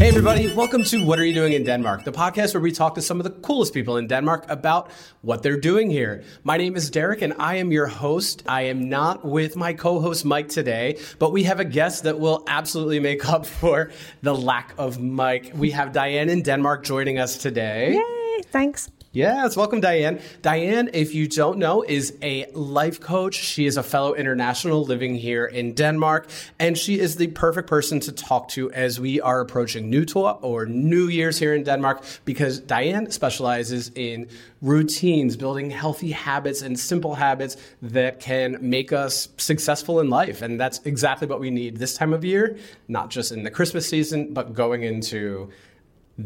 Hey, everybody, welcome to What Are You Doing in Denmark, the podcast where we talk to some of the coolest people in Denmark about what they're doing here. My name is Derek, and I am your host. I am not with my co host Mike today, but we have a guest that will absolutely make up for the lack of Mike. We have Diane in Denmark joining us today. Yay, thanks. Yes, welcome, Diane. Diane, if you don't know, is a life coach. She is a fellow international living here in Denmark, and she is the perfect person to talk to as we are approaching Nytår or New Year's here in Denmark because Diane specializes in routines, building healthy habits and simple habits that can make us successful in life. And that's exactly what we need this time of year, not just in the Christmas season, but going into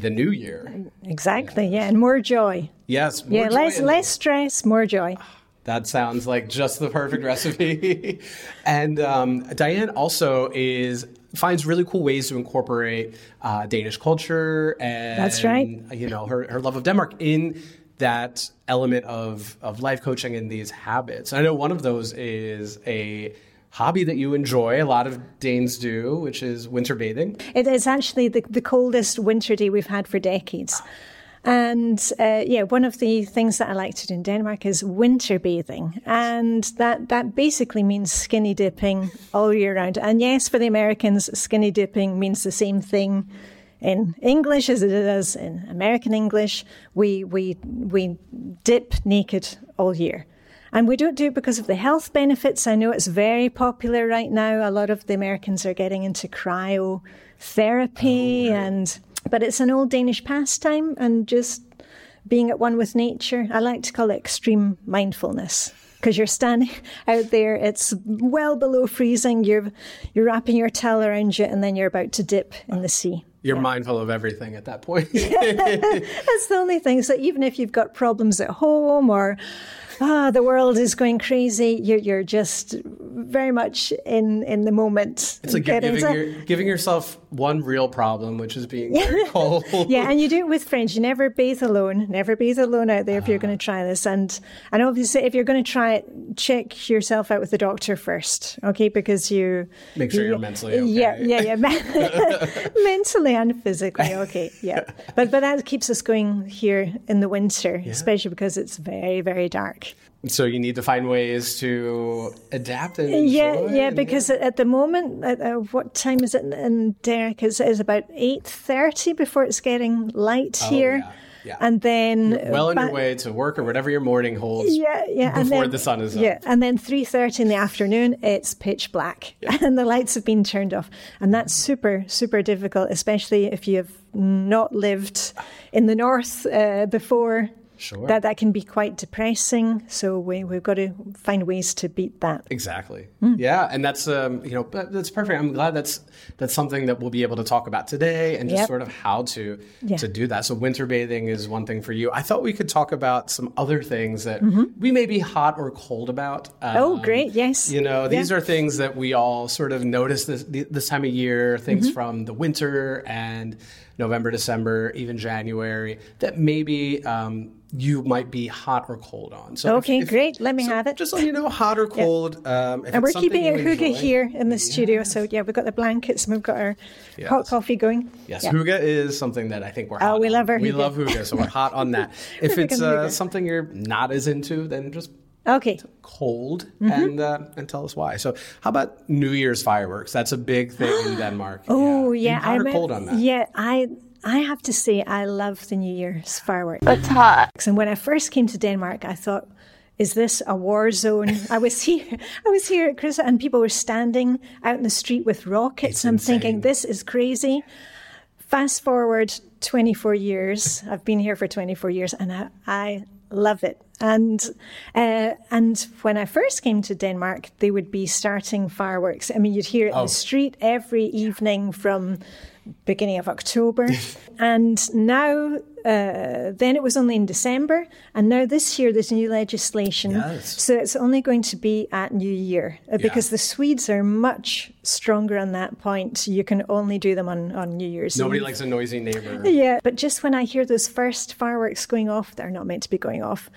the new year. Exactly. Yeah, and more joy. Yes. yeah, less and- less stress, more joy. That sounds like just the perfect recipe. and um, Diane also is finds really cool ways to incorporate uh, Danish culture and that's right. You know her her love of Denmark in that element of of life coaching and these habits. I know one of those is a hobby that you enjoy. A lot of Danes do, which is winter bathing. It is actually the, the coldest winter day we've had for decades. And uh, yeah, one of the things that I like to do in Denmark is winter bathing. And that, that basically means skinny dipping all year round. And yes, for the Americans, skinny dipping means the same thing in English as it does in American English. We, we, we dip naked all year. And we don't do it because of the health benefits. I know it's very popular right now. A lot of the Americans are getting into cryotherapy oh, and but it's an old Danish pastime and just being at one with nature. I like to call it extreme mindfulness because you're standing out there. It's well below freezing. You're you're wrapping your towel around you, and then you're about to dip in the sea. You're yeah. mindful of everything at that point. That's the only thing. So even if you've got problems at home or ah, the world is going crazy. You're, you're just very much in, in the moment. It's like giving, your, giving yourself one real problem, which is being very cold. yeah, and you do it with friends. You never bathe alone. Never bathe alone out there if you're going to try this. And and obviously, if you're going to try it, check yourself out with the doctor first, okay? Because you make sure you, are mentally okay. Yeah, yeah, yeah. mentally and physically, okay, yeah. But but that keeps us going here in the winter, yeah. especially because it's very very dark. So you need to find ways to adapt and yeah, yeah. Because yeah. at the moment, at, uh, what time is it in Derek? It's, it's about eight thirty before it's getting light oh, here. Yeah. Yeah. And then You're well on your way to work or whatever your morning holds. Yeah, yeah. Before then, the sun is up. Yeah, and then three thirty in the afternoon, it's pitch black, yeah. and the lights have been turned off, and that's super, super difficult, especially if you have not lived in the north uh, before Sure. That that can be quite depressing. So we we've got to find ways to beat that. Exactly. Mm. Yeah, and that's um, you know that's perfect. I'm glad that's that's something that we'll be able to talk about today and just yep. sort of how to yeah. to do that. So winter bathing is one thing for you. I thought we could talk about some other things that mm-hmm. we may be hot or cold about. Um, oh, great! Yes. You know, these yeah. are things that we all sort of notice this this time of year. Things mm-hmm. from the winter and November, December, even January that maybe um, you might be hot or cold on. So okay, if, if, great. Let me so have it. Just so you know, hot or cold. Yeah. Um, and we're keeping it hygge here in the studio. So yeah, we've got the blankets and we've got our yes. hot coffee going. Yes, yeah. hygge is something that I think we're. Oh, we love our. We love hygge, so we're hot on that. if it's uh, something you're not as into, then just Okay. Cold mm-hmm. and uh, and tell us why. So, how about New Year's fireworks? That's a big thing in Denmark. Oh yeah, yeah. I'm cold on that. Yeah, I I have to say I love the New Year's fireworks. It's hot. And when I first came to Denmark, I thought, is this a war zone? I was here, I was here at Christmas, and people were standing out in the street with rockets. It's I'm insane. thinking, this is crazy. Fast forward 24 years. I've been here for 24 years, and I, I love it. And uh, and when I first came to Denmark, they would be starting fireworks. I mean, you'd hear it oh. in the oh. street every evening from beginning of October. and now, uh, then it was only in December. And now this year, there's new legislation. Yes. So it's only going to be at New Year uh, because yeah. the Swedes are much stronger on that point. You can only do them on, on New Year's Nobody Eve. likes a noisy neighbor. Yeah. But just when I hear those first fireworks going off, they're not meant to be going off,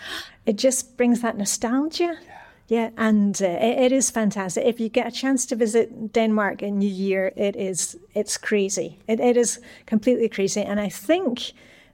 it just brings that nostalgia. Yeah Yeah, and uh, it, it is fantastic. If you get a chance to visit Denmark in New Year, it is it's crazy. It, it is completely crazy, and I think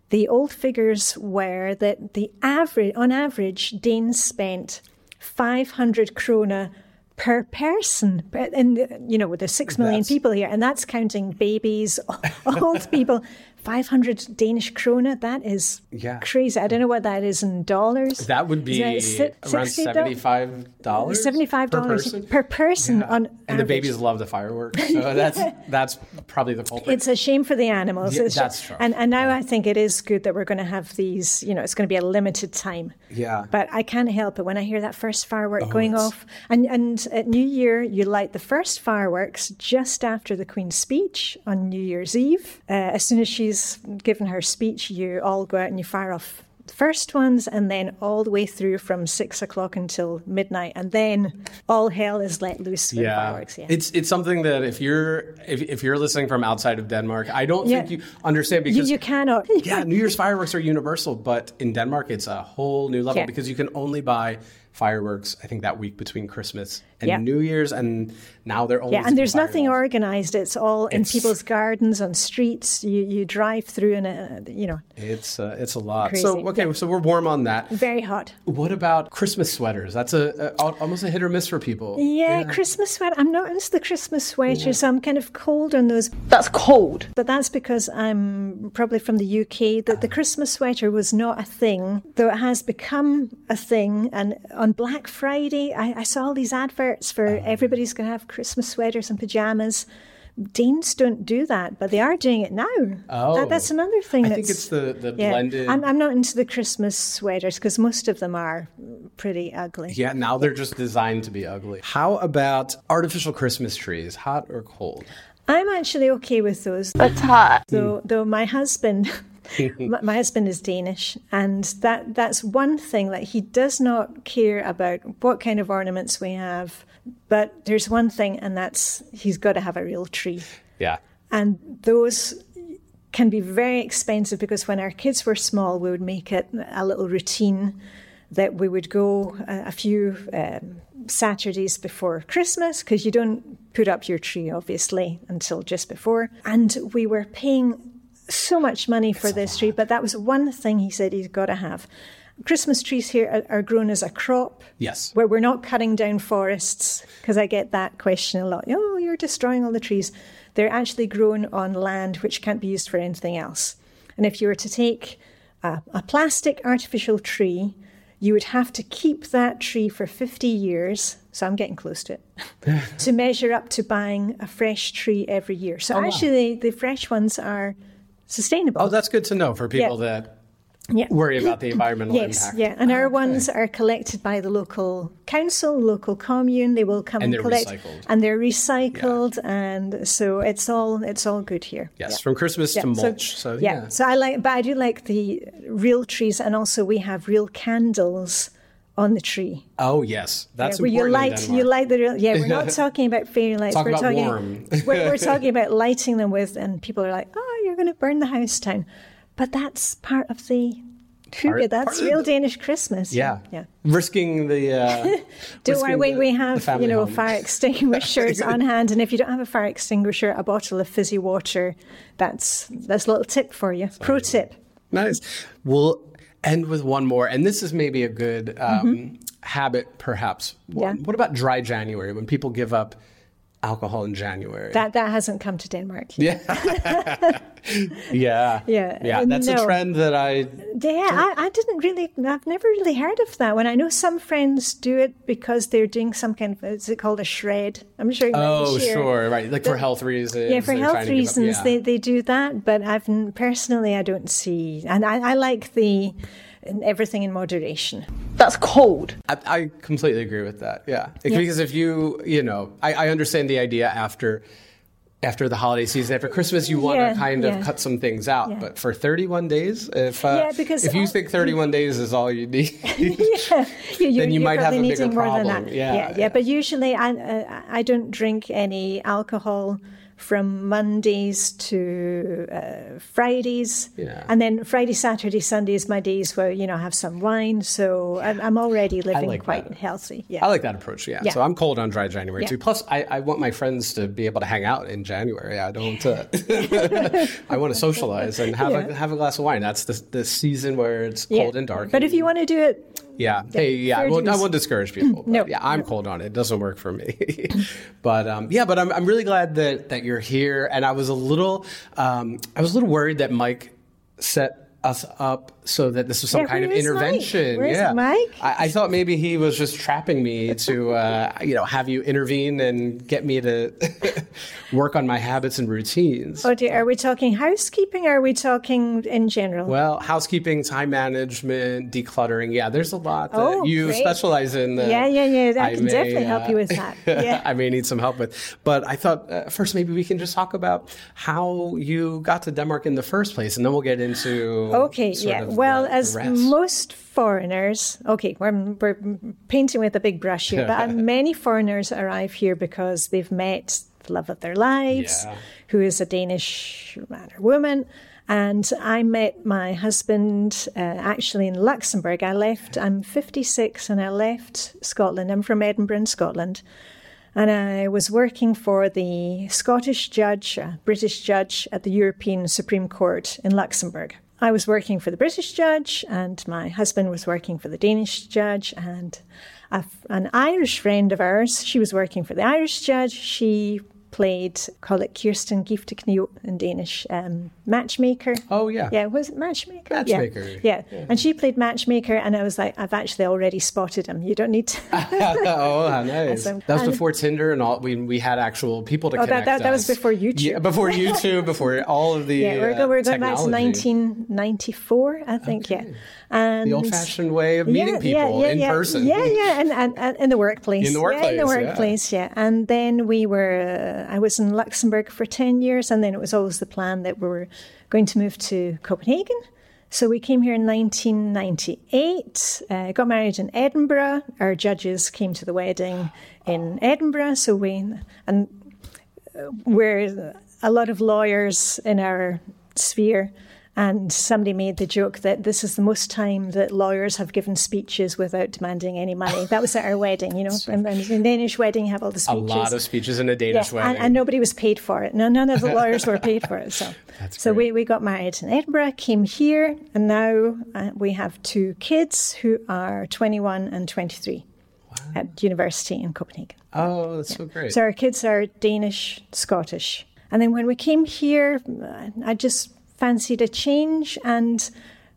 the old figures were that the average, on average, Danes spent 500 krona per person. And, you know, there's six million that's... people here, and that's counting babies, old people. 500 Danish krona. That is yeah. crazy. I don't know what that is in dollars. That would be that around $75. $75 per person, per person yeah. on And average. the babies love the fireworks. So that's that's probably the culprit. It's a shame for the animals. Yeah, that's true. And, and now I think it is good that we're going to have these, you know, it's going to be a limited time. Yeah. But I can't help it when I hear that first firework oh, going off. And, and at New Year, you light the first fireworks just after the Queen's speech on New Year's Eve. Uh, as soon as she's she's given her speech, you all go out and you fire off the first ones, and then all the way through from six o'clock until midnight, and then all hell is let loose. yeah. fireworks. Yeah, it's it's something that if you're if, if you're listening from outside of Denmark, I don't yeah. think you understand because you, you cannot. yeah, New Year's fireworks are universal, but in Denmark, it's a whole new level yeah. because you can only buy fireworks. I think that week between Christmas and. New Year's, and now they're only yeah. And there's nothing organized. It's all in people's gardens, on streets. You you drive through, and uh, you know. It's uh, it's a lot. Crazy. So okay, yeah. so we're warm on that. Very hot. What about Christmas sweaters? That's a, a almost a hit or miss for people. Yeah, yeah. Christmas sweater. I'm not into the Christmas sweaters. Yeah. I'm kind of cold on those. That's cold. But that's because I'm probably from the UK. That the Christmas sweater was not a thing, though it has become a thing. And on Black Friday, I, I saw all these adverts for oh. everybody's going to have Christmas sweaters and pajamas. Danes don't do that, but they are doing it now. Oh, that, that's another thing. I think it's the, the yeah, blended. I'm, I'm, not into the Christmas sweaters because most of them are pretty ugly. Yeah, now they're just designed to be ugly. How about artificial Christmas trees, hot or cold? I'm actually okay with those. It's hot. Though, though my husband my husband is Danish, and that that's one thing that he does not care about what kind of ornaments we have. But there's one thing, and that's he's got to have a real tree. Yeah. And those can be very expensive because when our kids were small, we would make it a little routine that we would go a, a few um, Saturdays before Christmas because you don't put up your tree obviously until just before, and we were paying so much money for this tree, but that was one thing he said he's got to have. Christmas trees here are, grown as a crop. Yes. Where we're not cutting down forests, because I get that question a lot. Oh, you're destroying all the trees. They're actually grown on land which can't be used for anything else. And if you were to take a, a plastic artificial tree, you would have to keep that tree for 50 years. So I'm getting close to it to measure up to buying a fresh tree every year. So oh, actually, wow. the fresh ones are sustainable. Oh, that's good to know for people yeah. that yeah. worry about the environmental yes, impact. Yeah, and our okay. ones are collected by the local council, local commune. They will come and, and collect, recycled. and they're recycled, yeah. and so it's all it's all good here. Yes, yeah. from Christmas to mulch. So, so yeah. so I like, but I do like the real trees, and also we have real candles on the tree. Oh yes, that's yeah, you light you light the real, yeah. We're not talking about fairy lights. Talk we're talking warm. we're, we're, talking about lighting them with, and people are like, oh, going to burn the house down, but that's part of the. Part, that's real the, Danish Christmas. Yeah, yeah. Risking the. Uh, don't worry, we, we have you know home. fire extinguishers on hand, and if you don't have a fire extinguisher, a bottle of fizzy water. That's that's a little tip for you. Sorry. Pro tip. Nice. Well, end with one more, and this is maybe a good um, mm-hmm. habit, perhaps. Yeah. What about dry January when people give up alcohol in January? That that hasn't come to Denmark. Yeah, yeah, yeah, yeah. That's no. a trend that I. Yeah, I, I, didn't really. I've never really heard of that one. I know some friends do it because they're doing some kind of. Is it called a shred? I'm sure. oh, sure, right. Like the, for health reasons. Yeah, for health reasons, up, yeah. they they do that. But I've personally, I don't see, and I, I like the and everything in moderation. That's cold. I, I completely agree with that. Yeah. yeah. because if you, you know, I, I, understand the idea after after the holiday season, after Christmas, you want yeah, to kind of yeah. cut some things out. But for 31 days, if uh, if you think 31 days is all you need, yeah, you, then you might have a bigger problem. Yeah, yeah, yeah, But usually, I uh, I don't drink any alcohol from Mondays to uh, Fridays. Yeah. And then Friday, Saturday, Sunday is my days where, you know, I have some wine. So I'm, I'm already living like quite that. healthy. Yeah. I like that approach. Yeah. Yeah. So I'm cold on dry January Yeah. too. Plus, I, I want my friends to be able to hang out in January. I don't. Uh, I want to socialize and have a have a glass of wine. That's the the season where it's cold and dark. But if you want to do it, Yeah. Hey, yeah. fair I won't, I won't discourage people. but No. Yeah, I'm cold on it. It doesn't work for me. but um, yeah, but I'm, I'm really glad that, that you're here. And I was a little, um, I was a little worried that Mike set us up so that this was some Yeah, kind of where is Mike? intervention. Where's yeah. Mike? I, I thought maybe he was just trapping me to, uh, you know, have you intervene and get me to work on my habits and routines. oh dear, are we talking housekeeping or are we talking in general? Well, housekeeping, time management, decluttering. Yeah, there's a lot that Oh, you great. specialize in. Yeah, yeah, yeah, I can may, definitely help you with that. Yeah. I may need some help with. But I thought uh, first maybe we can just talk about how you got to Denmark in the first place, and then we'll get into. Okay, yeah. Well, the as most foreigners, okay, we're, we're painting with a big brush here, but many foreigners arrive here because they've met the love of their lives, Yeah. who is a Danish man or woman. And I met my husband uh, actually in Luxembourg. I left, I'm 56 and I left Scotland. I'm from Edinburgh, in Scotland. And I was working for the Scottish judge, a British judge at the European Supreme Court in Luxembourg. I was working for the British judge, and my husband was working for the Danish judge. And a, an Irish friend of ours, she was working for the Irish judge. She played, call it Kirsten Giftekniv in Danish, um, matchmaker. Oh yeah. Yeah, was it matchmaker? Matchmaker, Yeah. yeah. And she played matchmaker, and I was like, I've actually already spotted him. You don't need to. oh, nice. That was before Tinder and all. We we had actual people to Oh, that- connect. that- that was before YouTube. Yeah, before YouTube, before all of the. Yeah, we're, uh, we're going back to 1994, I think. Yeah, and The old-fashioned way of meeting yeah, people yeah, in yeah, person. Yeah, yeah, and, and, and in the workplace. In the Yeah, in the workplace, yeah. workplace, yeah. And then we were, uh, I was in Luxembourg for 10 years, and then it was always the plan that we were going to move to Copenhagen. So we came here in 1998, uh, got married in Edinburgh. Our judges came to the wedding in Edinburgh. So we, and we're a lot of lawyers in our sphere. And somebody made the joke that this is the most time that lawyers have given speeches without demanding any money. That was at our wedding, you know. And, and in Danish wedding, you have all the speeches. A lot of speeches in a Danish and, wedding. and nobody was paid for it. No, none of the lawyers were paid for it. So, so we, we got married in Edinburgh, came here, and now uh, we have two kids who are 21 and 23 at university in Copenhagen. oh, that's so great. So our kids are Danish, Scottish. And then when we came here, uh, I just fancied a change. And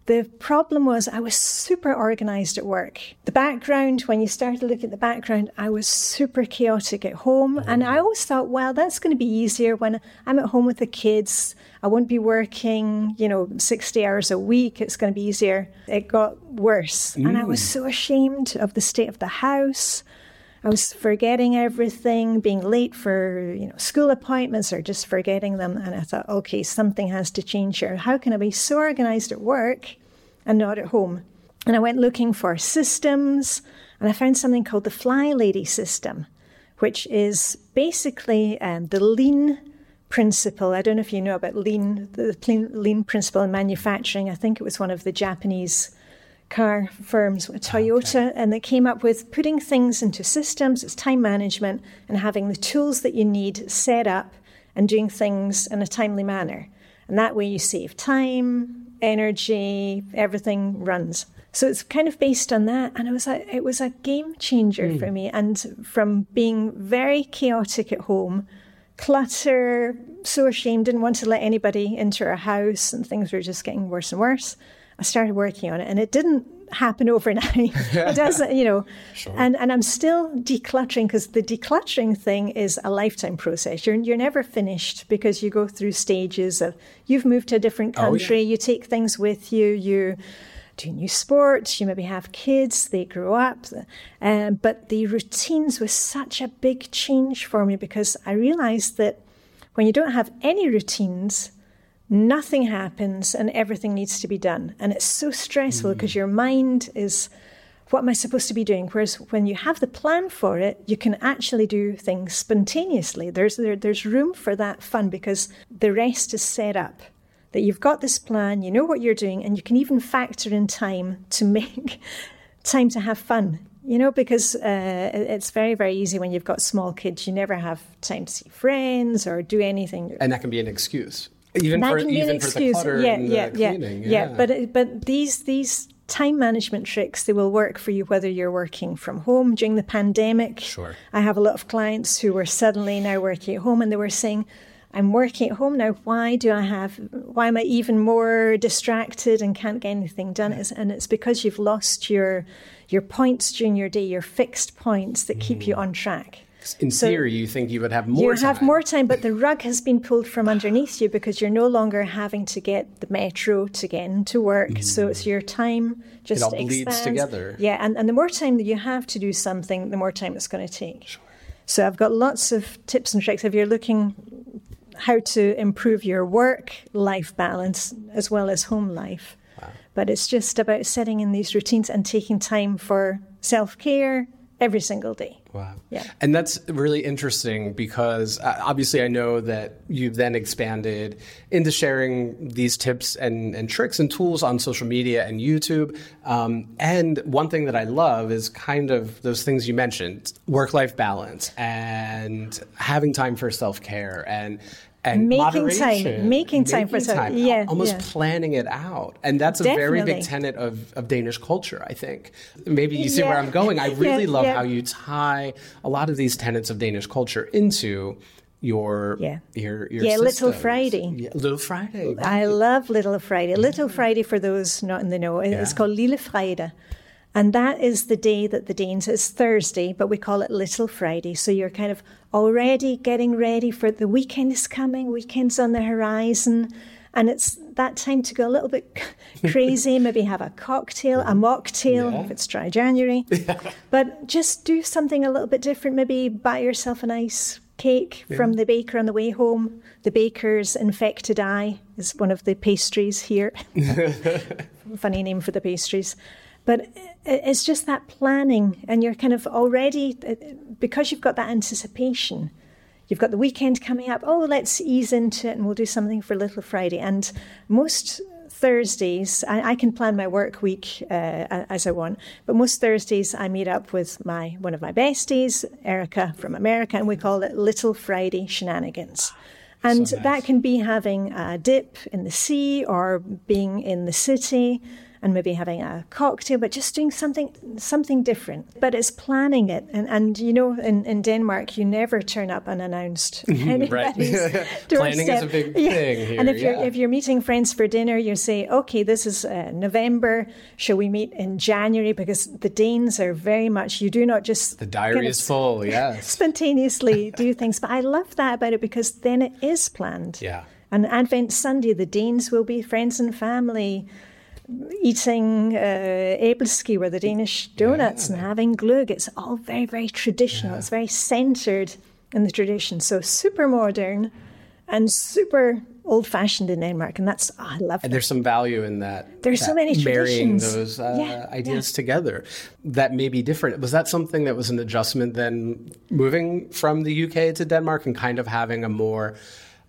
the problem was I was super organized at work. The background, when you started to look at the background, I was super chaotic at home. Oh, and I always thought, well, that's going to be easier when I'm at home with the kids. I won't be working, you know, 60 hours a week. It's going to be easier. It got worse. And I was mm. so ashamed of the state of the house. I was forgetting everything, being late for you know school appointments or just forgetting them. And I thought, okay, something has to change here. How can I be so organized at work and not at home? And I went looking for systems, and I found something called the Fly Lady system, which is basically um, the lean principle. I don't know if you know about lean, the lean, lean principle in manufacturing. I think it was one of the Japanese car firms, Toyota, and they came up with putting things into systems, it's time management, and having the tools that you need set up and doing things in a timely manner. And that way you save time, energy, everything runs. So it's kind of based on that. And it was a, it was a game changer for hmm. me. And from being very chaotic at home, clutter, so ashamed, didn't want to let anybody into our house, and things were just getting worse and worse. I started working on it, and it didn't happen overnight. it doesn't, you know. And and I'm still decluttering because the decluttering thing is a lifetime process. You're you're never finished because you go through stages of you've moved to a different Oh, yeah. country, you take things with you, you do new sports, you maybe have kids, they grow up. Um, but the routines was such a big change for me because I realized that when you don't have any routines, nothing happens and everything needs to be done. And it's so stressful because your mind is what am I supposed to be doing? Whereas when you have the plan for it, you can actually do things spontaneously. There's there, there's room for that fun because the rest is set up. That you've got this plan, you know what you're doing, and you can even factor in time to make time to have fun. You know, because uh, it's very, very easy when you've got small kids. You never have time to see friends or do anything. And that can be an excuse, even that for can be an even for the excuse. yeah, yeah, yeah, cleaning. yeah. But but these these time management tricks they will work for you whether you're working from home during the pandemic. Sure. I have a lot of clients who were suddenly now working at home, and they were saying. I'm working at home now. Why do I have? Why am I even more distracted and can't get anything done? It's, and it's because you've lost your your points during your day, your fixed points that keep you mm. on track. In so theory, you think you would have more. You have time. more time, but the rug has been pulled from underneath you because you're no longer having to get the metro to get into work. So it's your time just Mm. all bleeds together. Yeah, and, and the more time that you have to do something, the more time it's going to take. Sure. So I've got lots of tips and tricks if you're looking how to improve your work life balance as well as home life. Wow. But it's just about setting in these routines and taking time for self care every single day. Wow. Yeah. And that's really interesting because uh, obviously I know that you've then expanded into sharing these tips and, and tricks and tools on social media and YouTube. Um, and one thing that I love is kind of those things you mentioned work life balance and having time for self care and and Making time- making time for making self- time, yeah, almost yeah. planning it out, and that's a very big tenet of, of Danish culture. I think maybe you see where I'm going. I Yeah, really love yeah. how you tie a lot of these tenets of Danish culture into your Yeah. your, your Yeah, Little. Friday. Yeah, Little Friday. I love Little Friday. Little Friday, for those not in the know, it's Yeah. called Lille Friday. And that is the day that the Danes, it's Thursday, but we call it Little Friday. So you're kind of already getting ready for the weekend is coming, weekend's on the horizon. And it's that time to go a little bit crazy, maybe have a cocktail, a mocktail Yeah. if it's dry January. But just do something a little bit different. Maybe buy yourself a nice cake from the baker on the way home. The baker's infected eye is one of the pastries here. Funny name for the pastries. But it's just that planning, and you're kind of already, because you've got that anticipation, you've got the weekend coming up. Oh, let's ease into it and we'll do something for Little Friday. And most Thursdays, I, I can plan my work week uh, as I want, but most Thursdays I meet up with my one of my besties, Erica from America, and we call it Little Friday Shenanigans. And So nice. that can be having a dip in the sea or being in the city and maybe having a cocktail, but just doing something something different. But it's planning it. And, and you know, in, in Denmark, you never turn up unannounced. anybody's Planning is a big thing here, And if you're if you're meeting friends for dinner, you say, okay, this is uh, November. Shall we meet in January? Because the Danes are very much. You do not just The diary kind of is full. Yes. spontaneously do things. But I love that about it because then it is planned. Yeah. And Advent Sunday, the Danes will be friends and family eating uh, or the Danish donuts, and having glögg. It's all very, very traditional. It's very centered in the tradition. So super modern and super old fashioned in Denmark. And that's, oh, I love And that. there's some value in that. There's so that many marrying traditions. those uh, Yeah, ideas together that may be different. Was that something that was an adjustment then moving from the UK to Denmark and kind of having a more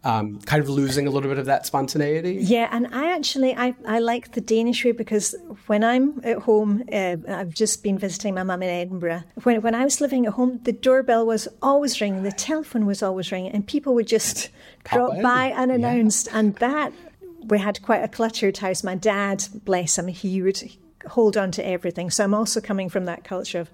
um, kind of losing a little bit of that spontaneity? Yeah, and I actually I, I like the Danish way because when I'm at home, uh, I've just been visiting my mum in Edinburgh. When when I was living at home, the doorbell was always ringing, the telephone was always ringing, and people would just drop by unannounced, and that we had quite a cluttered house. My dad, bless him, he would hold on to everything. So I'm also coming from that culture of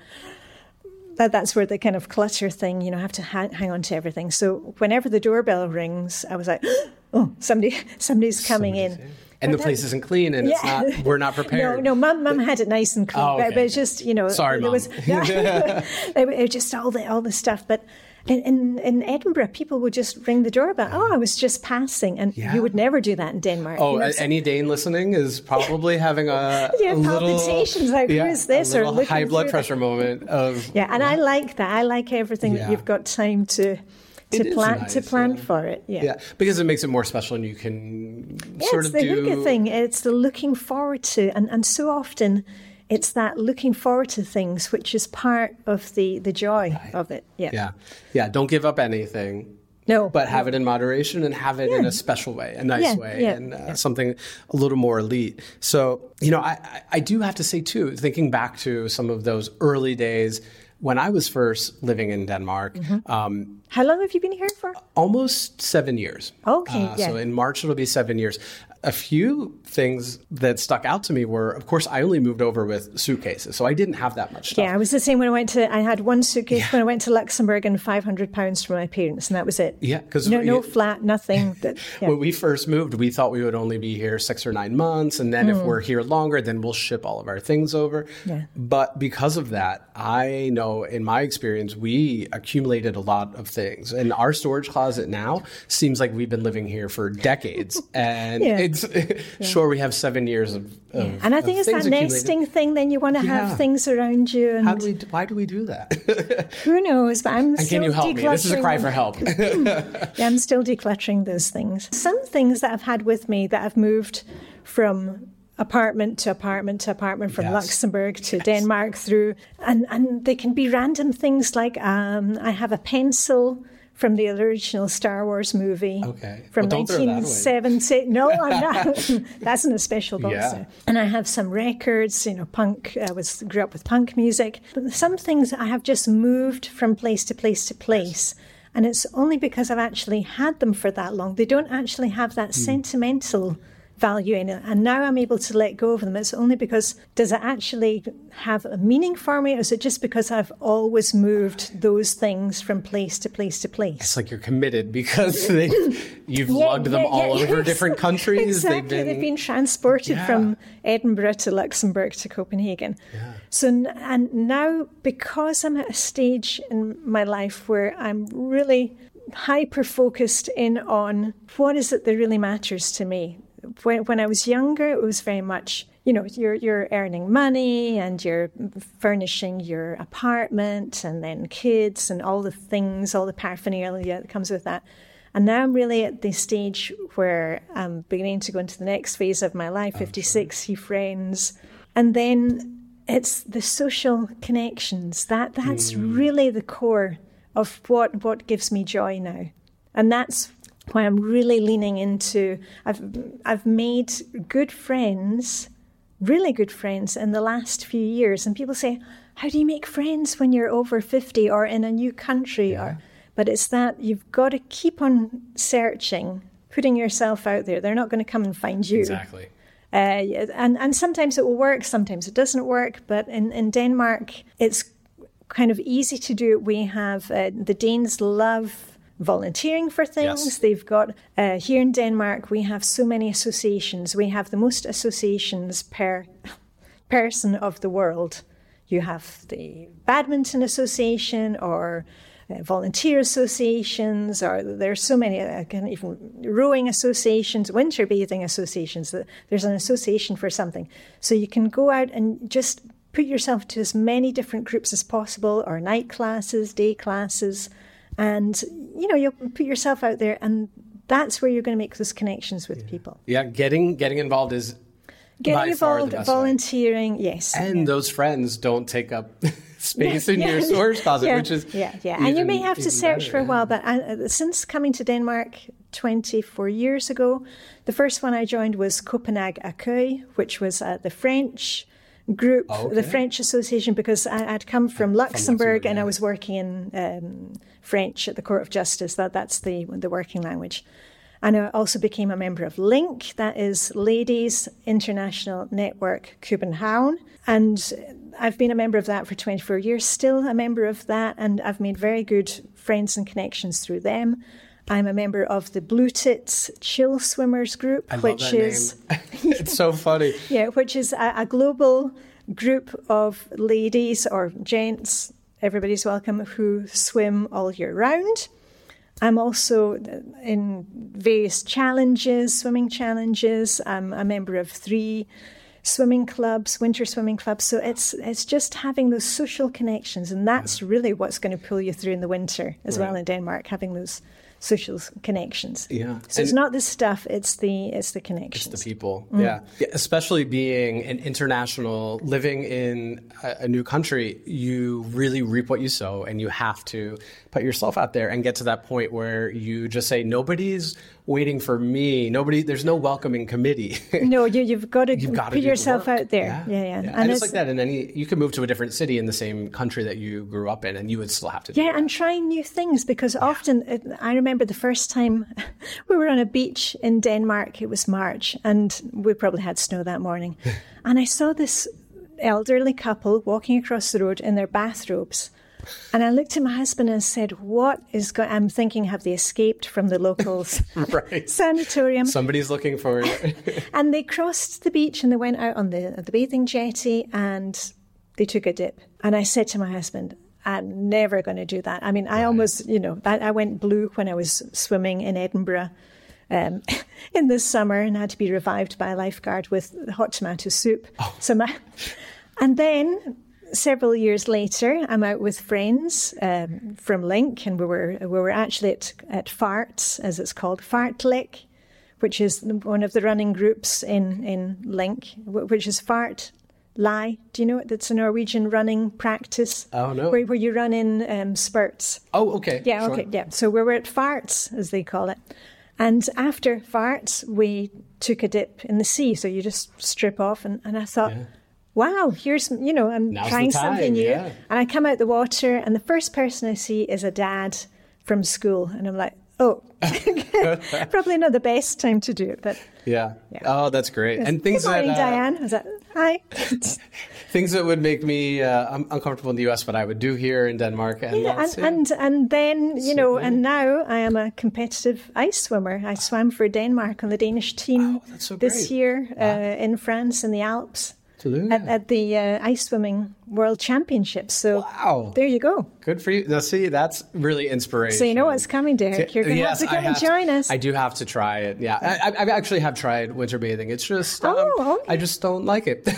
that that's where the kind of clutter thing, you know, have to ha- hang on to everything. So whenever the doorbell rings, I was like, oh, somebody, somebody's coming in. And the place isn't clean, and it's not. We're not prepared. No, no, mum, mum had it nice and clean, Oh, but, okay, but it's just you know, Sorry, it Mum. was it was just all the all the stuff. But in, in in Edinburgh, people would just ring the doorbell. Oh, I was just passing, and Yeah. you would never do that in Denmark. Oh, you know, so- any Dane listening is probably having a, Yeah, a little palpitations, like, who is this? Or little high blood through the- pressure moment of yeah, and I like that. I like everything Yeah. that you've got time to to plan nice, to plan yeah. for it. Yeah. yeah, because it makes it more special, and you can Yeah, sort it's of the do thing. It's the looking forward to, and and so often it's that looking forward to things, which is part of the, the joy right. of it. Yeah. Yeah. Yeah. Don't give up anything. No. But have it in moderation and have it yeah. in a special way, a nice yeah, way, yeah, and uh, something a little more elite. So, you know, I, I do have to say, too, thinking back to some of those early days when I was first living in Denmark. Mm-hmm. Um, How long have you been here for? Almost seven years. Okay. Uh, yeah. So in March, it'll be seven years a few things that stuck out to me were, of course, I only moved over with suitcases, so I didn't have that much stuff. Yeah, I was the same when I went to. I had one suitcase yeah. when I went to Luxembourg and five hundred pounds for my parents, and that was it. Yeah, because no, no flat, nothing. That, yeah. when we first moved, we thought we would only be here six or nine months, and then mm. if we're here longer, then we'll ship all of our things over. Yeah. But because of that, I know in my experience, we accumulated a lot of things, and our storage closet now seems like we've been living here for decades, and yeah. It's. Yeah sure we have seven years of, of yeah. and I think it's that nesting thing. Then you want to yeah. have things around you. And How do we? Why do we do that? who knows? But I'm. And can you help me? This is a cry for help. yeah, I'm still decluttering those things. Some things that I've had with me that I've moved from apartment to apartment to apartment from yes. Luxembourg to yes. Denmark through and and they can be random things like um, I have a pencil from the original Star Wars movie. Okay. From well, 1970. No, I'm not. That's in a special box. Yeah. And I have some records, you know, punk. I was grew up with punk music. But some things I have just moved from place to place to place. And it's only because I've actually had them for that long. They don't actually have that mm. sentimental value in it. And now I'm able to let go of them. It's only because does it actually have a meaning for me? Or is it just because I've always moved those things from place to place to place? It's like you're committed because they, you've yeah, lugged them yeah, all yeah, over yes. different countries. Exactly. They've been, They've been transported from Edinburgh to Luxembourg to Copenhagen. So, and now because I'm at a stage in my life where I'm really hyper focused in on what is it that really matters to me when, when I was younger, it was very much, you know, you're, you're earning money and you're furnishing your apartment and then kids and all the things, all the paraphernalia that comes with that. And now I'm really at the stage where I'm beginning to go into the next phase of my life 56, see friends. And then it's the social connections. That That's mm. really the core of what, what gives me joy now. And that's why I'm really leaning into I've I've made good friends, really good friends in the last few years. And people say, How do you make friends when you're over fifty or in a new country yeah. or but it's that you've got to keep on searching, putting yourself out there. They're not going to come and find you. Exactly. Uh, and and sometimes it will work, sometimes it doesn't work. But in, in Denmark, it's kind of easy to do. We have uh, the Danes love volunteering for things. Yes. They've got, uh, here in Denmark, we have so many associations. We have the most associations per person of the world. You have the Badminton Association or uh, volunteer associations, or there's so many, uh, even rowing associations, winter bathing associations. There's an association for something. So you can go out and just put yourself to as many different groups as possible, or night classes, day classes, and you know you'll put yourself out there and that's where you're going to make those connections with yeah. people yeah getting getting involved is getting involved volunteering way. yes and yeah. those friends don't take up space in your storage closet yeah. which is yeah yeah even, and you may have to search better, for a while but I, uh, since coming to denmark 24 years ago the first one i joined was copenhagen accueil which was uh, the french group, oh, okay. the French Association, because I, would come from, from Luxembourg, Luxembourg and I was working in um, French at the Court of Justice. That that's the the working language. And I also became a member of LINK, that is Ladies International Network Copenhagen. And I've been a member of that for 24 years, still a member of that, and I've made very good friends and connections through them. I'm a member of the Blue Tits Chill Swimmers Group, I which is it's so funny. Yeah, which is a, a global group of ladies or gents everybody's welcome who swim all year round. I'm also in various challenges, swimming challenges. I'm a member of three swimming clubs, winter swimming clubs. So it's it's just having those social connections, and that's really what's going to pull you through in the winter as right. well in Denmark. Having those social connections. Yeah. So and it's not the stuff; it's the it's the connections. It's the people. Mm. Yeah. yeah. Especially being an international, living in a, a, new country, you really reap what you sow, and you have to put yourself out there and get to that point where you just say, "Nobody's waiting for me. Nobody. There's no welcoming committee." no, you, have got to you've got put yourself out there. Yeah, yeah. yeah. yeah. And, and it's, it's, like that in any. You can move to a different city in the same country that you grew up in, and you would still have to. yeah, and trying new things because often uh, I remember remember the first time we were on a beach in Denmark. It was March, and we probably had snow that morning. and I saw this elderly couple walking across the road in their bathrobes. And I looked at my husband and said, "What is going?" I'm thinking, have they escaped from the locals' right. sanatorium? Somebody's looking for you. and they crossed the beach and they went out on the the bathing jetty and they took a dip. And I said to my husband, I'm never going to do that. I mean, I almost, you know, I, I went blue when I was swimming in Edinburgh um, in the summer and had to be revived by a lifeguard with hot tomato soup. Oh. So my, and then several years later, I'm out with friends um, from Link, and we were we were actually at, at Farts, as it's called, Fartlek, which is one of the running groups in in Link, which is Fart Lie. Do you know it? It's a Norwegian running practice. Oh, no. Where, where you run in um, spurts. Oh, okay. Yeah, sure. okay, yeah. So we were at farts, as they call it. And after farts, we took a dip in the sea. So you just strip off. And, and I thought, yeah. Wow, here's, you know, I'm Now's trying something new. Yeah. And I come out the water, and the first person I see is a dad from school. And I'm like, oh, probably not the best time to do it, but yeah. yeah. Oh, that's great. And things Good morning, that uh, Diane. Was that hi? things that would make me uh, uncomfortable in the U.S., but I would do here in Denmark. And yeah, and, and, and then you know, and now I am a competitive ice swimmer. I swam for Denmark on the Danish team oh, so this year wow. uh, in France in the Alps at, at, the uh, ice swimming world championships. So wow. there you go. Good for you. Now, see, that's really inspirational. So you know what's coming, Derek. You're going yes, to have to come and join to, us. I do have to try it. Yeah, I, I, actually have tried winter bathing. It's just, um, oh, okay. I just don't like it. but,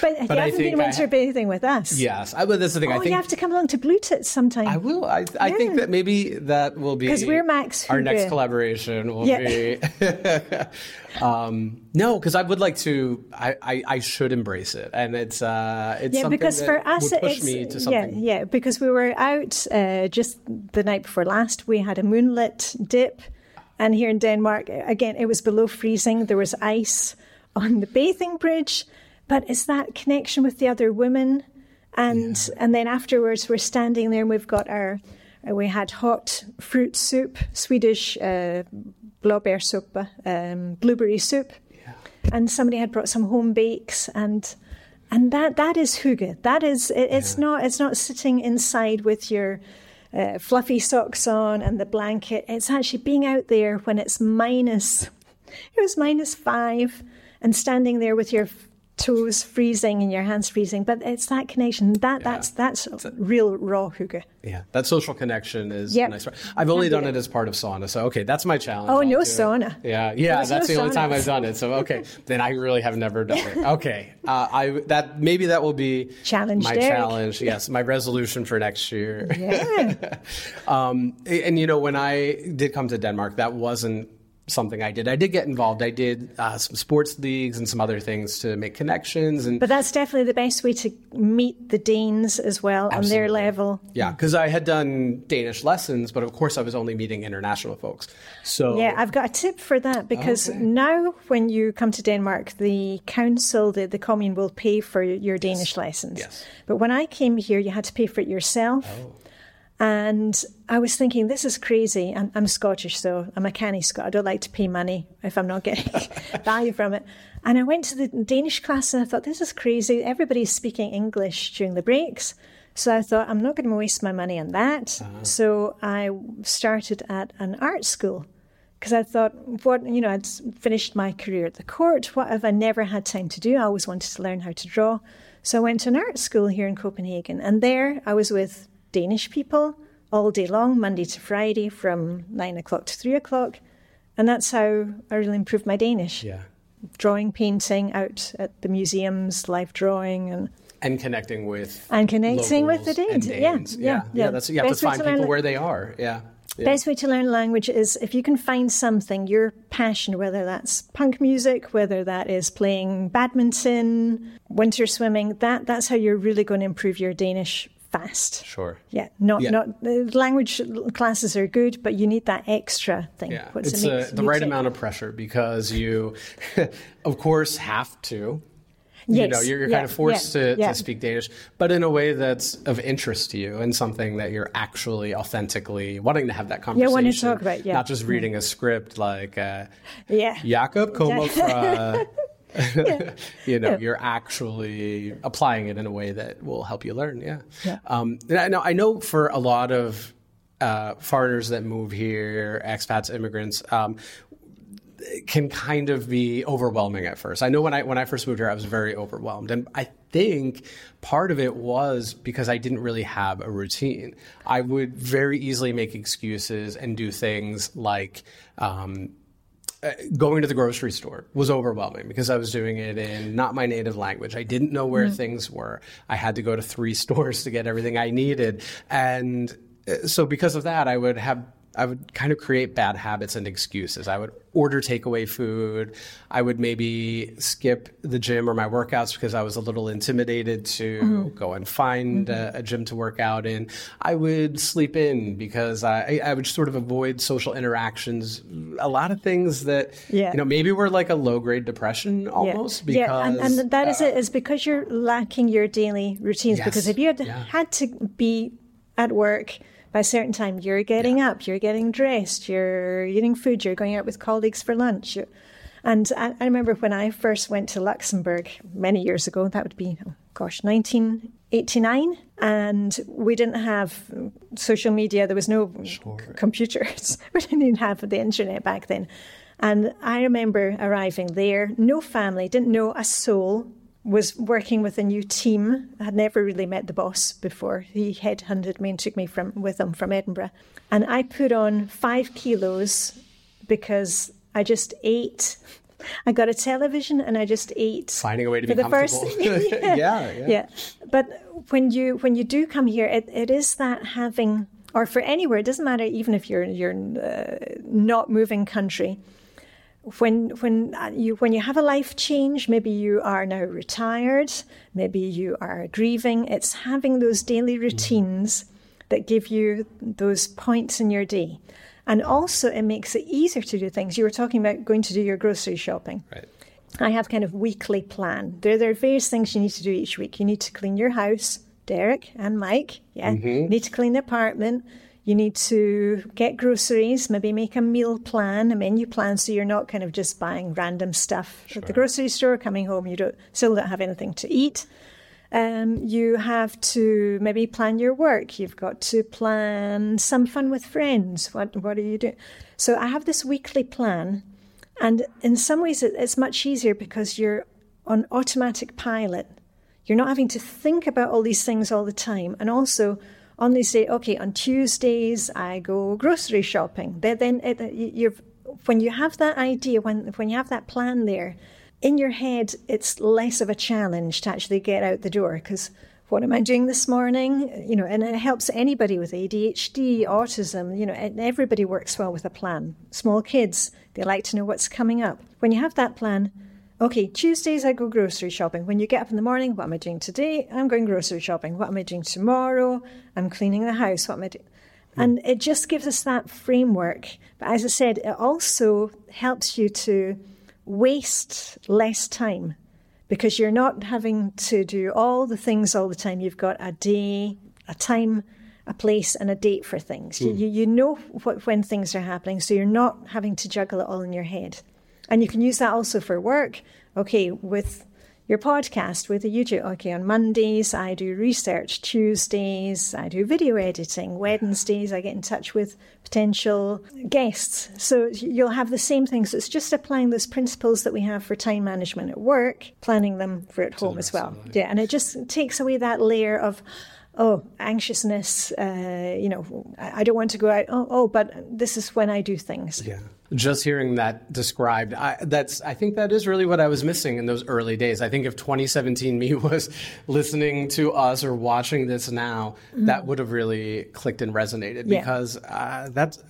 but you haven't been winter bathing with us. Yes, I, but that's the thing. Oh, I think you have to come along to Blue Tits sometime. I will. I, I yeah. think that maybe that will be because we're Max. Our next collaboration will yeah. be. um, no, because I would like to. I, I, I should embrace it, and it's uh, it's yeah, because for us, would push me to something. Yeah, yeah, because we were out uh, just the night before last. We had a moonlit dip, and here in Denmark, again, it was below freezing. There was ice on the bathing bridge, but it's that connection with the other women, and yeah. and then afterwards, we're standing there, and we've got our. Uh, we had hot fruit soup, Swedish uh, blåbärssoppa, um, blueberry soup and somebody had brought some home bakes and and that that is hygge. That is it, it's yeah. not it's not sitting inside with your uh, fluffy socks on and the blanket. It's actually being out there when it's minus. It was minus five, and standing there with your toes freezing and your hands freezing. But it's that connection. That yeah. that's that's real raw hygge. Yeah, that social connection is yep. nice. I've only done it as part of sauna, so okay, that's my challenge. Oh, no sauna. Yeah, yeah, There's that's no the only time I've done it. So okay, then I really have never done it. Okay, uh, I that maybe that will be challenge. My Derek. challenge, yes, my resolution for next year. Yeah. um, and you know, when I did come to Denmark, that wasn't something I did. I did get involved. I did uh, some sports leagues and some other things to make connections. And but that's definitely the best way to meet the Danes as well Absolutely. on their level. Yeah, because I had done Danish lessons, but of course I was only meeting international folks. So yeah, I've got a tip for that because okay. now when you come to Denmark, the council, the, the commune, will pay for your Danish yes. lessons. Yes. But when I came here, you had to pay for it yourself. Oh. And I was thinking, this is crazy. I'm, I'm, Scottish, so I'm a canny Scot. I don't like to pay money if I'm not getting value from it. And I went to the Danish class and I thought, this is crazy. Everybody's speaking English during the breaks. So I thought, I'm not going to waste my money on that. Uh-huh. So I started at an art school because I thought, what, you know, I'd finished my career at the court. What have I never had time to do? I always wanted to learn how to draw. So I went to an art school here in Copenhagen. And there I was with Danish people all day long, Monday to Friday, from nine o'clock to three o'clock. And that's how I really improved my Danish. Yeah. drawing, painting out at the museums, live drawing, and and connecting with and connecting with the Danes. Yeah, Danes. yeah, yeah. That's you have Best to find to people it- where they are. Yeah. Yeah. Best way to learn language is if you can find something, your passion, whether that's punk music, whether that is playing badminton, winter swimming, that, that's how you're really going to improve your Danish fast. Sure. Yeah, not Yeah. not the language classes are good, but you need that extra thing. Yeah, What's it's it uh, the right amount of pressure because you, of course, have to. You know, you're, you're yeah, kind of forced yeah, to, yeah. to speak Danish, but in a way that's of interest to you and something that you're actually authentically wanting to have that conversation. wanting to talk about, yeah. Not just reading a script like, uh, Yeah. Jakob kommer fra. you know, you're actually applying it in a way that will help you learn. Yeah. Yeah. Um, I know, I know for a lot of uh, foreigners that move here, expats, immigrants, um, can kind of be overwhelming at first. I know when I when I first moved here, I was very overwhelmed, and I think part of it was because I didn't really have a routine. I would very easily make excuses and do things like. Um, going to the grocery store was overwhelming because I was doing it in not my native language. I didn't know where things were. I had to go to three stores to get everything I needed. And uh, so because of that, I would have I would kind of create bad habits and excuses. I would order takeaway food. I would maybe skip the gym or my workouts because I was a little intimidated to mm-hmm. go and find mm-hmm. a, a gym to work out in. I would sleep in because I, I would sort of avoid social interactions. A lot of things that, Yeah. you know, maybe were like a low grade depression almost because. yeah, and, and that is it. Uh, is because you're lacking your daily routines. Yes, Because if you had yeah. had to be at work by a certain time, you're getting up, you're getting dressed, you're eating food, you're going out with colleagues for lunch. And I, I remember when I first went to Luxembourg many years ago. That would be, oh, gosh, 1989, and we didn't have social media. There was no c- computers. we didn't even have the internet back then. And I remember arriving there, no family, didn't know a soul, was working with a new team. I had never really met the boss before. He headhunted me and took me from with him from Edinburgh. And I put on five kilos because I just ate. I got a television and I just ate. Finding a way to for be the first- comfortable. yeah, yeah. yeah. But when you when you do come here, it, it is that having, or for anywhere, it doesn't matter. Even if you're you're uh, not moving country, when when uh, you when you have a life change, maybe you are now retired, maybe you are grieving. It's having those daily routines that give you those points in your day. And also, it makes it easier to do things. You were talking about going to do your grocery shopping. Right. I have kind of weekly plan. There, there are various things you need to do each week. You need to clean your house, Derek and Mike. Yeah, you need to clean the apartment. You need to get groceries, maybe make a meal plan, a menu plan, so you're not kind of just buying random stuff at the grocery store. Coming home, you don't still don't have anything to eat. Um, you have to maybe plan your work. You've got to plan some fun with friends. What what are you doing? So I have this weekly plan, and in some ways it, it's much easier because you're on automatic pilot. You're not having to think about all these things all the time, and also on say, okay, on Tuesdays I go grocery shopping. Then, uh, uh, then it, you're when you have that idea, when when you have that plan there, in your head, it's less of a challenge to actually get out the door because what am I doing this morning? You know, and it helps anybody with ADHD, autism, you know, and everybody works well with a plan. Small kids, they like to know what's coming up. When you have that plan, okay, Tuesdays I go grocery shopping. When you get up in the morning, what am I doing today? I'm going grocery shopping. What am I doing tomorrow? I'm cleaning the house. What am I doing? Hmm. And it just gives us that framework. But as I said, it also helps you to waste less time because you're not having to do all the things all the time. You've got a day, a time, a place, and a date for things. You, you, you know what, when things are happening, so you're not having to juggle it all in your head. And you can use that also for work. Okay, with your podcast, with the YouTube. Okay, on Mondays, I do research. Tuesdays, I do video editing. Wednesdays, I get in touch with potential guests. So you'll have the same things. So it's just applying those principles that we have for time management at work, planning them for at home as well. Yeah, and it just takes away that layer of, oh, anxiousness, uh, you know, I, I, don't want to go out. Oh, oh, but this is when I do things. Yeah. Just hearing that described, I, that's I think that is really what I was missing in those early days. I think if 2017 me was listening to us or watching this now, mm-hmm. that would have really clicked and resonated yeah. because uh, that's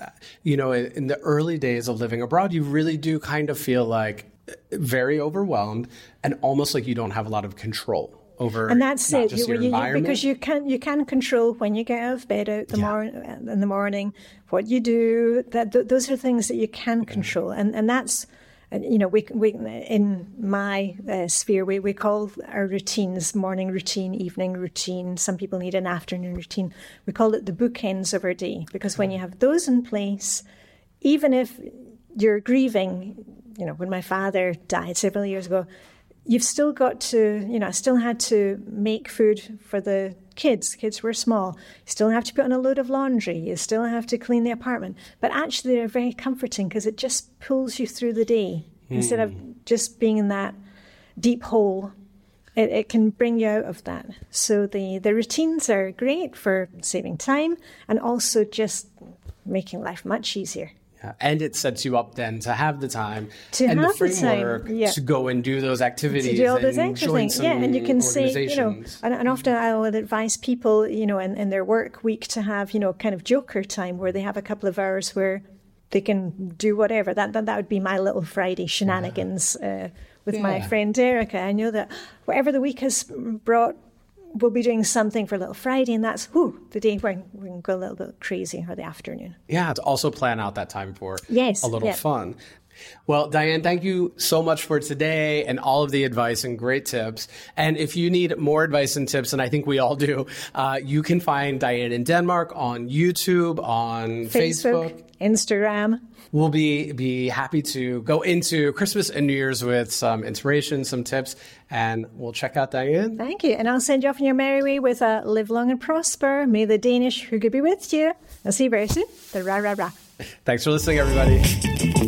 you know in the early days of living abroad, you really do kind of feel like very overwhelmed and almost like you don't have a lot over over and that's it. you, you, because you can you can control when you get out of bed out the yeah. morning uh, in the morning what you do that th- those are things that you can control. And and that's uh, you know we, we in my uh, sphere we, we call our routines morning routine evening routine. Some people need an afternoon routine. We call it the bookends of our day because when you have those in place even if you're grieving you know when my father died several years ago you've still got to, you know, I still had to make food for the kids. Kids were small. You still have to put on a load of laundry. You still have to clean the apartment. But actually, they're very comforting because it just pulls you through the day mm. instead of just being in that deep hole. It, it can bring you out of that. So the, the routines are great for saving time and also just making life much easier. Yeah. And it sets you up then to have the time to and the framework the yeah. to go and do those activities. To do all those activities. Yeah, and you can say, you know, and, and often I will advise people, you know, in, in their work week to have, you know, kind of joker time where they have a couple of hours where they can do whatever. That that, that would be my little Friday shenanigans uh, with yeah. my friend Erica. I know that whatever the week has brought we'll be doing something for Little Friday, and that's the day where we can go a little bit crazy or the afternoon. Yeah, to also plan out that time for yes, a little yeah. fun. Well, Diane, thank you so much for today and all of the advice and great tips. And if you need more advice and tips, and I think we all do, uh, you can find Diane in Denmark on YouTube, on Facebook, Facebook Instagram we'll be be happy to go into Christmas and New Year's with some inspiration, some tips, and we'll check out Diane. Thank you. And I'll send you off on your merry way with a live long and prosper. May the Danish hygge be with you. I'll see you very soon. The rah rah rah. Thanks for listening, everybody.